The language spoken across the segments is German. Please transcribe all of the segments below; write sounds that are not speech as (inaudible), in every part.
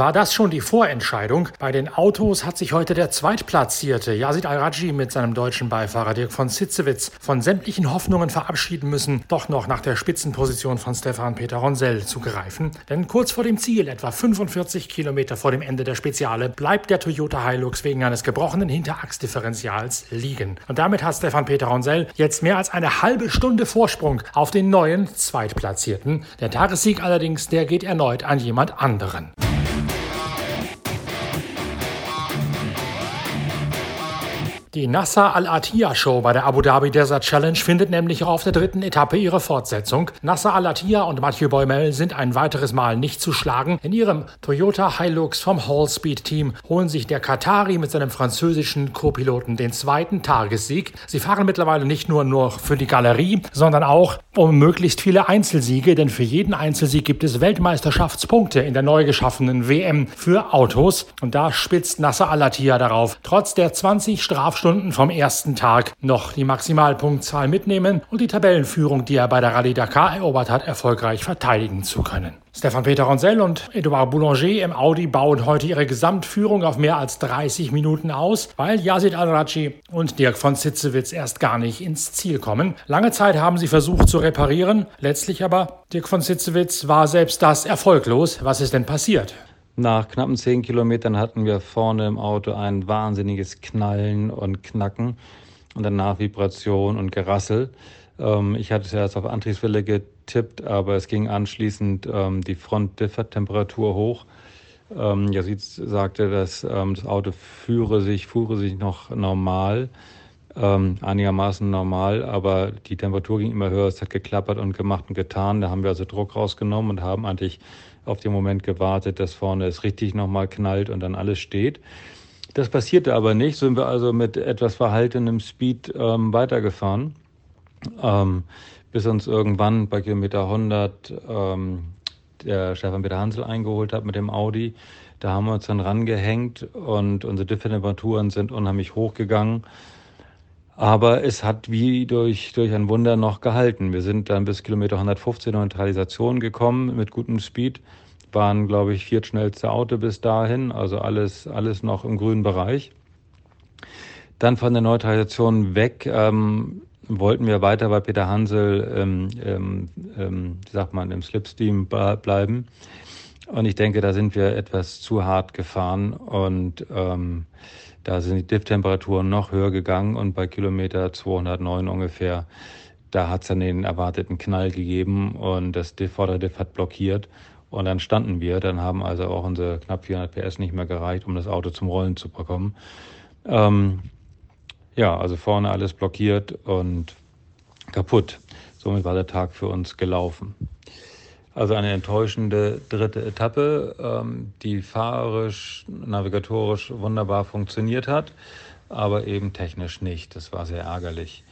War das schon die Vorentscheidung? Bei den Autos hat sich heute der Zweitplatzierte Yazid Al-Raji mit seinem deutschen Beifahrer Dirk von Sitzewitz von sämtlichen Hoffnungen verabschieden müssen, doch noch nach der Spitzenposition von Stefan Peter Ronsell zu greifen. Denn kurz vor dem Ziel, etwa 45 Kilometer vor dem Ende der Speziale, bleibt der Toyota Hilux wegen eines gebrochenen Hinterachsdifferentials liegen. Und damit hat Stefan Peter Ronsell jetzt mehr als eine halbe Stunde Vorsprung auf den neuen Zweitplatzierten. Der Tagessieg allerdings, der geht erneut an jemand anderen. Die Nasser Al-Attiyah Show bei der Abu Dhabi Desert Challenge findet nämlich auf der dritten Etappe ihre Fortsetzung. Nasser Al-Attiyah und Mathieu Boimel sind ein weiteres Mal nicht zu schlagen. In ihrem Toyota Hilux vom Hallspeed Team holen sich der Katari mit seinem französischen Co-Piloten den zweiten Tagessieg. Sie fahren mittlerweile nicht nur noch für die Galerie, sondern auch um möglichst viele Einzelsiege, denn für jeden Einzelsieg gibt es Weltmeisterschaftspunkte in der neu geschaffenen WM für Autos. Und da spitzt Nasser Al-Attiyah darauf, trotz der 20 Straf Stunden vom ersten Tag noch die Maximalpunktzahl mitnehmen und die Tabellenführung, die er bei der Rallye Dakar erobert hat, erfolgreich verteidigen zu können. Stefan Peter Ronsell und Edouard Boulanger im Audi bauen heute ihre Gesamtführung auf mehr als 30 Minuten aus, weil Yazid Al-Raji und Dirk von Sitzewitz erst gar nicht ins Ziel kommen. Lange Zeit haben sie versucht zu reparieren, letztlich aber, Dirk von Sitzewitz, war selbst das erfolglos. Was ist denn passiert? Nach knappen zehn Kilometern hatten wir vorne im Auto ein wahnsinniges Knallen und Knacken und danach Vibration und Gerassel. Ähm, ich hatte es erst auf Antriebswelle getippt, aber es ging anschließend ähm, die Frontdiffertemperatur hoch. Ähm, Yazid sagte, dass ähm, das Auto führe sich, fuhre sich noch normal, ähm, einigermaßen normal, aber die Temperatur ging immer höher. Es hat geklappert und gemacht und getan. Da haben wir also Druck rausgenommen und haben eigentlich auf den Moment gewartet, dass vorne es richtig nochmal knallt und dann alles steht. Das passierte aber nicht, sind wir also mit etwas verhaltenem Speed ähm, weitergefahren, ähm, bis uns irgendwann bei Kilometer 100 ähm, der Stefan Peter Hansel eingeholt hat mit dem Audi. Da haben wir uns dann rangehängt und unsere Differtemperaturen sind unheimlich hochgegangen. Aber es hat wie durch, durch ein Wunder noch gehalten. Wir sind dann bis Kilometer 115 Neutralisation gekommen mit gutem Speed. Waren, glaube ich, viertschnellste Auto bis dahin. Also alles, alles noch im grünen Bereich. Dann von der Neutralisation weg ähm, wollten wir weiter bei Peter Hansel, ähm, ähm, wie sagt man, im Slipstream bleiben. Und ich denke, da sind wir etwas zu hart gefahren und ähm, da sind die Diff-Temperaturen noch höher gegangen und bei Kilometer 209 ungefähr, da hat es dann den erwarteten Knall gegeben und das Diff, Vorderdiff hat blockiert und dann standen wir. Dann haben also auch unsere knapp 400 PS nicht mehr gereicht, um das Auto zum Rollen zu bekommen. Ähm, ja, also vorne alles blockiert und kaputt. Somit war der Tag für uns gelaufen. Also eine enttäuschende dritte Etappe, ähm, die fahrerisch, navigatorisch wunderbar funktioniert hat, aber eben technisch nicht. Das war sehr ärgerlich.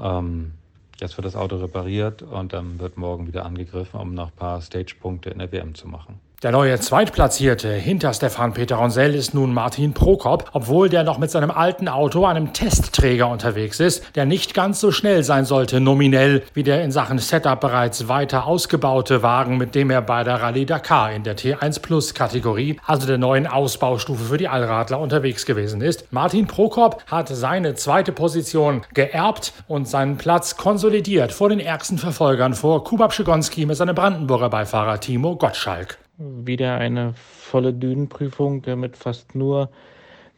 Ähm, jetzt wird das Auto repariert und dann wird morgen wieder angegriffen, um noch ein paar Stagepunkte in der WM zu machen. Der neue Zweitplatzierte hinter Stefan Peter Ronsell ist nun Martin Prokop, obwohl der noch mit seinem alten Auto, einem Testträger unterwegs ist, der nicht ganz so schnell sein sollte nominell wie der in Sachen Setup bereits weiter ausgebaute Wagen, mit dem er bei der Rallye Dakar in der T1 Plus Kategorie, also der neuen Ausbaustufe für die Allradler unterwegs gewesen ist. Martin Prokop hat seine zweite Position geerbt und seinen Platz konsolidiert vor den ärgsten Verfolgern vor Kubab Schigonski mit seinem Brandenburger Beifahrer Timo Gottschalk wieder eine volle Dünenprüfung mit fast nur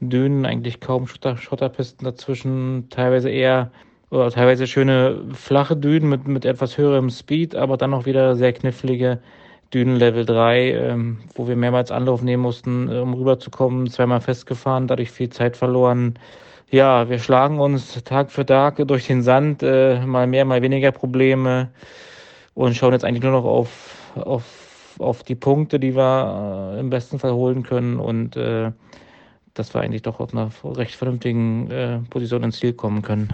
Dünen, eigentlich kaum Schotter, Schotterpisten dazwischen, teilweise eher oder teilweise schöne flache Dünen mit, mit etwas höherem Speed, aber dann auch wieder sehr knifflige Dünen Level 3, ähm, wo wir mehrmals Anlauf nehmen mussten, äh, um rüberzukommen, zweimal festgefahren, dadurch viel Zeit verloren. Ja, wir schlagen uns Tag für Tag durch den Sand, äh, mal mehr, mal weniger Probleme und schauen jetzt eigentlich nur noch auf, auf auf die Punkte, die wir äh, im besten Fall holen können und äh, dass wir eigentlich doch auf einer recht vernünftigen äh, Position ins Ziel kommen können.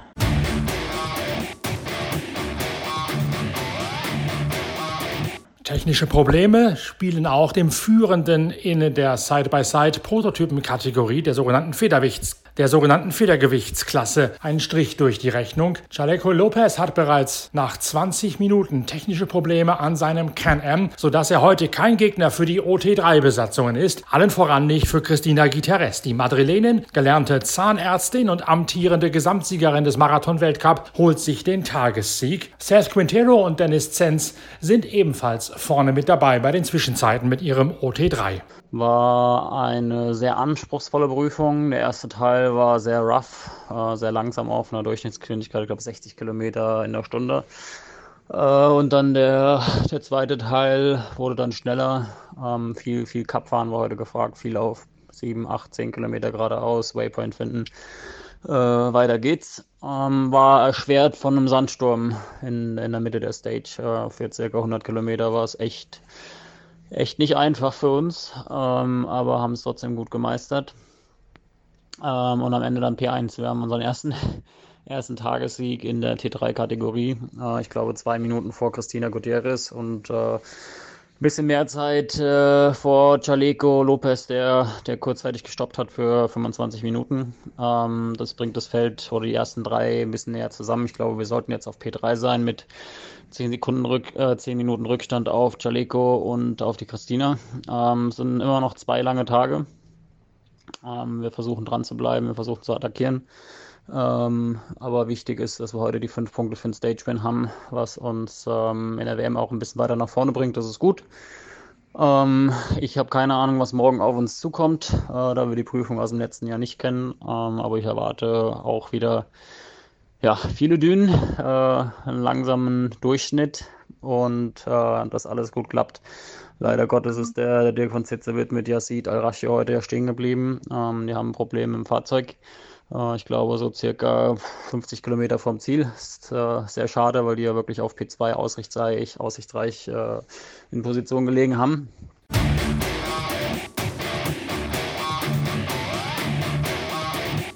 Technische Probleme spielen auch dem Führenden in der Side-by-Side-Prototypen-Kategorie der sogenannten Federwichtsklasse der sogenannten Federgewichtsklasse einen Strich durch die Rechnung. Chaleco Lopez hat bereits nach 20 Minuten technische Probleme an seinem Can-Am, sodass er heute kein Gegner für die OT3-Besatzungen ist. Allen voran nicht für Christina Guiterres. Die Madrilenin, gelernte Zahnärztin und amtierende Gesamtsiegerin des Marathon-Weltcup, holt sich den Tagessieg. Seth Quintero und Dennis Zenz sind ebenfalls vorne mit dabei bei den Zwischenzeiten mit ihrem OT3. War eine sehr anspruchsvolle Prüfung. Der erste Teil war sehr rough, äh, sehr langsam auf einer Durchschnittsgeschwindigkeit, ich glaube 60 Kilometer in der Stunde. Äh, und dann der, der zweite Teil wurde dann schneller. Ähm, viel, viel Cup-Fahren war heute gefragt, viel auf 7, 8, 10 Kilometer geradeaus, Waypoint finden. Äh, weiter geht's. Ähm, war erschwert von einem Sandsturm in, in der Mitte der Stage. Äh, für circa 100 Kilometer war es echt echt nicht einfach für uns, ähm, aber haben es trotzdem gut gemeistert. Ähm, und am Ende dann P1. Wir haben unseren ersten, (laughs) ersten Tagessieg in der T3-Kategorie. Äh, ich glaube, zwei Minuten vor Christina Gutierrez und äh, bisschen mehr Zeit äh, vor Chaleco Lopez, der, der kurzzeitig gestoppt hat für 25 Minuten. Ähm, das bringt das Feld oder die ersten drei ein bisschen näher zusammen. Ich glaube, wir sollten jetzt auf P3 sein mit 10 Sekunden Rück, äh, 10 Minuten Rückstand auf Chaleco und auf die Christina. Ähm, es sind immer noch zwei lange Tage. Ähm, wir versuchen dran zu bleiben, wir versuchen zu attackieren. Ähm, aber wichtig ist, dass wir heute die fünf Punkte für den Stage-Win haben, was uns ähm, in der WM auch ein bisschen weiter nach vorne bringt. Das ist gut. Ähm, ich habe keine Ahnung, was morgen auf uns zukommt, äh, da wir die Prüfung aus dem letzten Jahr nicht kennen. Ähm, aber ich erwarte auch wieder ja, viele Dünen, äh, einen langsamen Durchschnitt und äh, dass alles gut klappt. Leider Gottes ist der, der Dirk von Zitzewit mit Yassid Al-Rashi heute ja stehen geblieben. Ähm, die haben ein Problem im Fahrzeug. Äh, ich glaube, so circa 50 Kilometer vom Ziel. Ist äh, sehr schade, weil die ja wirklich auf P2 aussichtsreich, aussichtsreich äh, in Position gelegen haben.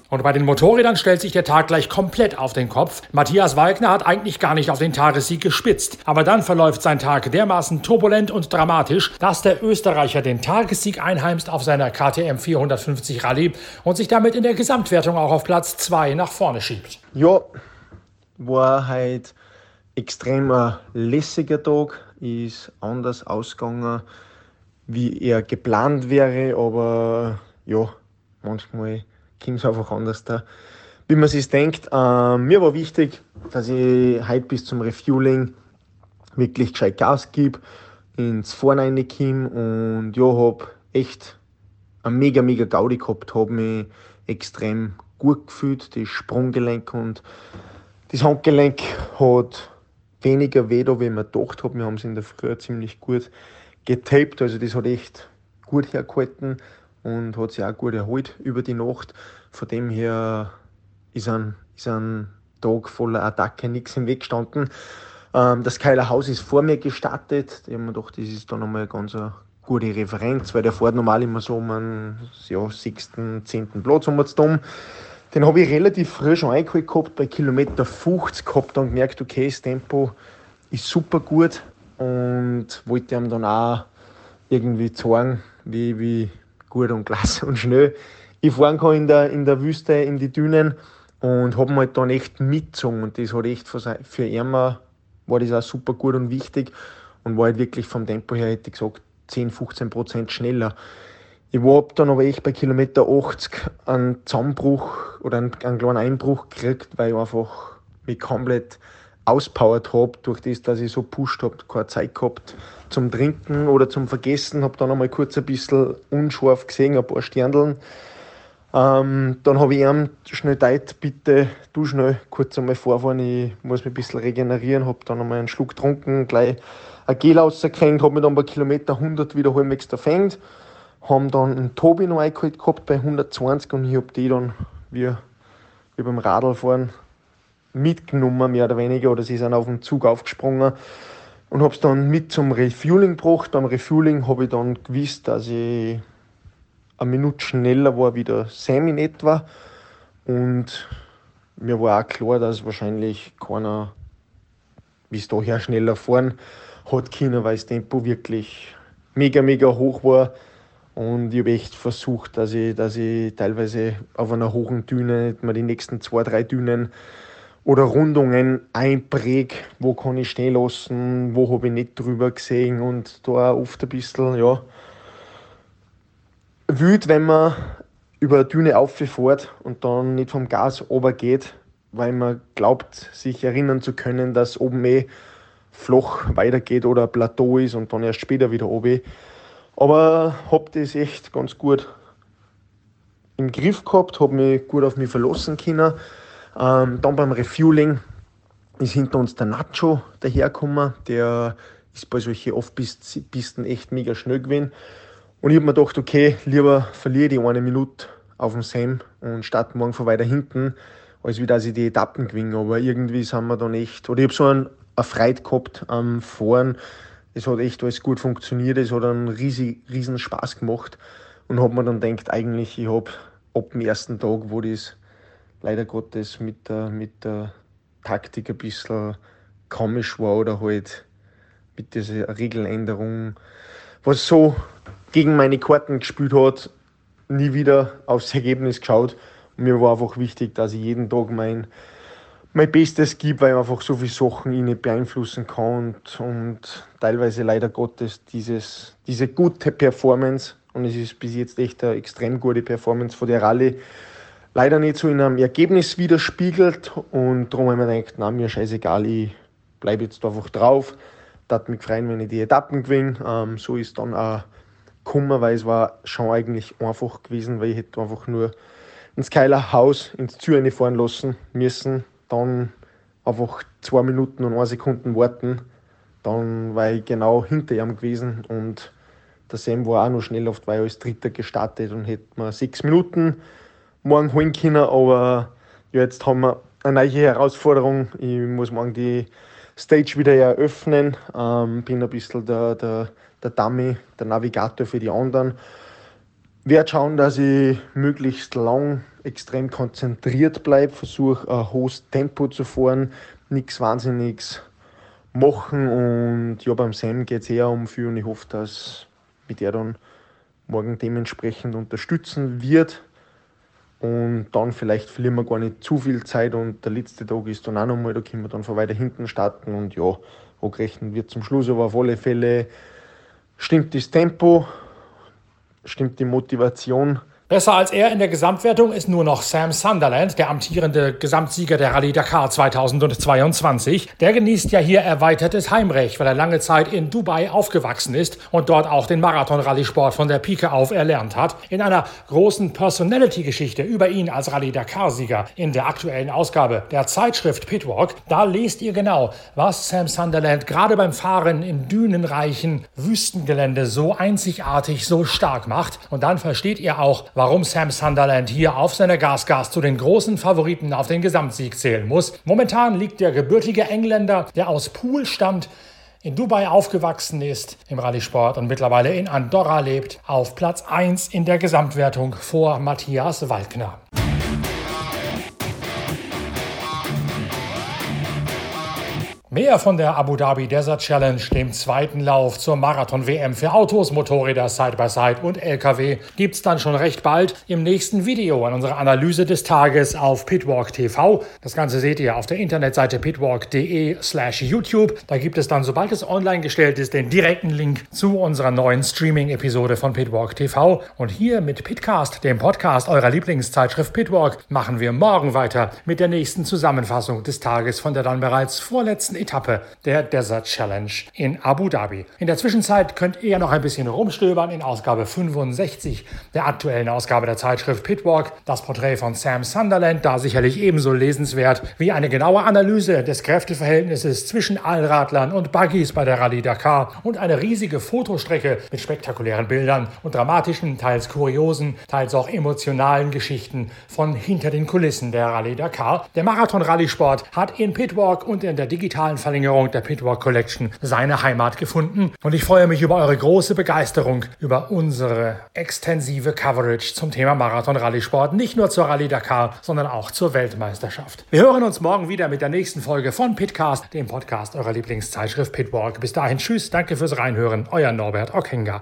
Und bei den Motorrädern stellt sich der Tag gleich komplett auf den Kopf. Matthias Walkner hat eigentlich gar nicht auf den Tagessieg gespitzt. Aber dann verläuft sein Tag dermaßen turbulent und dramatisch, dass der Österreicher den Tagessieg einheimst auf seiner KTM 450 Rallye und sich damit in der Gesamtwertung auch auf Platz 2 nach vorne schiebt. Ja, war halt extrem ein lässiger Tag, ist anders ausgegangen, wie er geplant wäre, aber ja, manchmal ging es einfach anders da. Wie man sich denkt, äh, mir war wichtig, dass ich heute bis zum Refueling wirklich gescheit Gas gebe, ins Vorne komme und ja, habe echt ein mega, mega Gaudi gehabt, habe mich extrem gut gefühlt, das Sprunggelenk und das Handgelenk hat weniger weh da, wie man gedacht habe. Wir haben es in der Früh ziemlich gut getaped, also das hat echt gut hergehalten und hat sich auch gut erholt über die Nacht. Von dem her ist ein, ist ein Tag voller Attacke nichts im Weg gestanden. Ähm, das Keiler Haus ist vor mir gestartet. Ich habe mir gedacht, das ist dann nochmal ganz eine gute Referenz, weil der fährt normal immer so um einen ja, 6., 10. Platz um den Den habe ich relativ früh schon eingeholt gehabt, bei Kilometer 50 gehabt und gemerkt, okay, das Tempo ist super gut und wollte ihm dann auch irgendwie zeigen, wie, wie, gut und klasse und schnell ich fahren kann in der, in der Wüste, in die Dünen und habe halt dann echt mitgezogen und das hat echt für, für ihn war das auch super gut und wichtig und war halt wirklich vom Tempo her, hätte ich gesagt, 10, 15 Prozent schneller. Ich war dann aber echt bei Kilometer 80 einen Zusammenbruch oder einen, einen kleinen Einbruch gekriegt, weil ich einfach mich komplett auspowert habe, durch das, dass ich so pusht habe, keine Zeit gehabt zum Trinken oder zum Vergessen, habe dann einmal kurz ein bisschen unscharf gesehen, ein paar Sterndeln. Ähm, dann habe ich ihm schnell Zeit, bitte du schnell kurz einmal vorfahren, ich muss mich ein bisschen regenerieren, habe dann einmal einen Schluck getrunken, gleich ein Gel rausgekriegt, habe mich dann bei Kilometer 100 wieder halbwegs erfängt, haben dann einen Tobi noch eingeholt gehabt bei 120 und ich habe die dann wie, wie beim Radlfahren mitgenommen, mehr oder weniger, oder sie sind auf den Zug aufgesprungen und habe es dann mit zum Refueling gebracht. Beim Refueling habe ich dann gewusst, dass ich eine Minute schneller war wie der Sam in etwa und mir war auch klar, dass wahrscheinlich keiner bis daher schneller fahren hat können, weil das Tempo wirklich mega, mega hoch war Und ich habe echt versucht, dass ich, dass ich teilweise auf einer hohen Düne mal die nächsten zwei, drei Dünen oder Rundungen einpräge, wo kann ich stehen lassen, wo habe ich nicht drüber gesehen und da oft ein bisschen, ja, wüt, wenn man über eine Düne auffährt und dann nicht vom Gas geht, weil man glaubt, sich erinnern zu können, dass oben eh flach weitergeht oder Plateau ist und dann erst später wieder oben. Aber habe das echt ganz gut im Griff gehabt, habe mich gut auf mich verlassen können. Ähm, dann beim Refueling ist hinter uns der Nacho dahergekommen, der ist bei solchen Off-Pisten echt mega schnell gewesen. Und ich habe mir gedacht, okay, lieber verliere ich eine Minute auf dem Sam und starte morgen von weiter hinten, als wie dass ich die Etappen gewinne. Aber irgendwie sind wir dann echt, oder ich habe so einen, eine Freude gehabt am Fahren, es hat echt alles gut funktioniert, es hat einen riesig, riesen Spaß gemacht und habe mir dann gedacht, eigentlich, ich habe ab dem ersten Tag, wo das leider Gottes mit der, mit der Taktik ein bisschen komisch war oder halt mit dieser Regeländerung, was so gegen meine Karten gespielt hat, nie wieder aufs Ergebnis geschaut. Und mir war einfach wichtig, dass ich jeden Tag mein mein Bestes gebe, weil ich einfach so viele Sachen ihn nicht beeinflussen kann und, und teilweise leider Gottes dieses, diese gute Performance und es ist bis jetzt echt eine extrem gute Performance von der Rallye leider nicht so in einem Ergebnis widerspiegelt und darum habe ich mir gedacht, na mir scheißegal, ich bleibe jetzt einfach drauf. Das mich freuen, wenn ich die Etappen gewinne. Ähm, so ist dann auch gekommen, weil es war schon eigentlich einfach gewesen, weil ich hätte einfach nur ins Keiler Haus ins Zürich fahren lassen müssen dann einfach zwei Minuten und eine Sekunden warten. Dann war ich genau hinter ihm gewesen und der Sam war auch noch schnell oft, weil er als Dritter gestartet und hätte mir sechs Minuten morgen holen können. Aber jetzt haben wir eine neue Herausforderung. Ich muss morgen die Stage wieder eröffnen. Ähm, bin ein bisschen der, der, der Dummy, der Navigator für die anderen werde schauen, dass ich möglichst lang extrem konzentriert bleibe, versuche ein hohes Tempo zu fahren, nichts Wahnsinniges machen und ja, beim Sam geht es eher um viel und ich hoffe, dass mit er dann morgen dementsprechend unterstützen wird und dann vielleicht verlieren wir gar nicht zu viel Zeit und der letzte Tag ist dann auch nochmal, da können wir dann von weiter hinten starten und ja, angerechnet wird zum Schluss, aber auf alle Fälle stimmt das Tempo stimmt die Motivation Besser als er in der Gesamtwertung ist nur noch Sam Sunderland, der amtierende Gesamtsieger der Rallye Dakar 2022. Der genießt ja hier erweitertes Heimrecht, weil er lange Zeit in Dubai aufgewachsen ist und dort auch den Marathon-Rallye-Sport von der Pike auf erlernt hat. In einer großen Personality-Geschichte über ihn als Rallye Dakar-Sieger in der aktuellen Ausgabe der Zeitschrift Pitwalk, da lest ihr genau, was Sam Sunderland gerade beim Fahren in dünenreichen Wüstengelände so einzigartig, so stark macht. Und dann versteht ihr auch, warum Sam Sunderland hier auf seiner Gasgas zu den großen Favoriten auf den Gesamtsieg zählen muss. Momentan liegt der gebürtige Engländer, der aus Pool stammt, in Dubai aufgewachsen ist im Rallye-Sport und mittlerweile in Andorra lebt, auf Platz 1 in der Gesamtwertung vor Matthias Walkner. Mehr von der Abu Dhabi Desert Challenge, dem zweiten Lauf zur Marathon-WM für Autos, Motorräder, Side-by-Side und LKW, gibt's dann schon recht bald im nächsten Video an unserer Analyse des Tages auf Pitwalk TV. Das Ganze seht ihr auf der Internetseite pitwalk.de slash YouTube. Da gibt es dann, sobald es online gestellt ist, den direkten Link zu unserer neuen Streaming-Episode von Pitwalk TV. Und hier mit Pitcast, dem Podcast eurer Lieblingszeitschrift Pitwalk, machen wir morgen weiter mit der nächsten Zusammenfassung des Tages von der dann bereits vorletzten Etappe der Desert Challenge in Abu Dhabi. In der Zwischenzeit könnt ihr noch ein bisschen rumstöbern in Ausgabe 65 der aktuellen Ausgabe der Zeitschrift Pitwalk. Das Porträt von Sam Sunderland, da sicherlich ebenso lesenswert wie eine genaue Analyse des Kräfteverhältnisses zwischen Allradlern und Buggies bei der Rallye Dakar und eine riesige Fotostrecke mit spektakulären Bildern und dramatischen, teils kuriosen, teils auch emotionalen Geschichten von hinter den Kulissen der Rallye Dakar. Der Marathon-Rallye-Sport hat in Pitwalk und in der digitalen Verlängerung der Pitwalk Collection seine Heimat gefunden. Und ich freue mich über eure große Begeisterung über unsere extensive Coverage zum Thema Marathon Rallye-Sport. Nicht nur zur Rallye Dakar, sondern auch zur Weltmeisterschaft. Wir hören uns morgen wieder mit der nächsten Folge von Pitcast, dem Podcast eurer Lieblingszeitschrift Pitwalk. Bis dahin, tschüss, danke fürs Reinhören, euer Norbert Ockenger.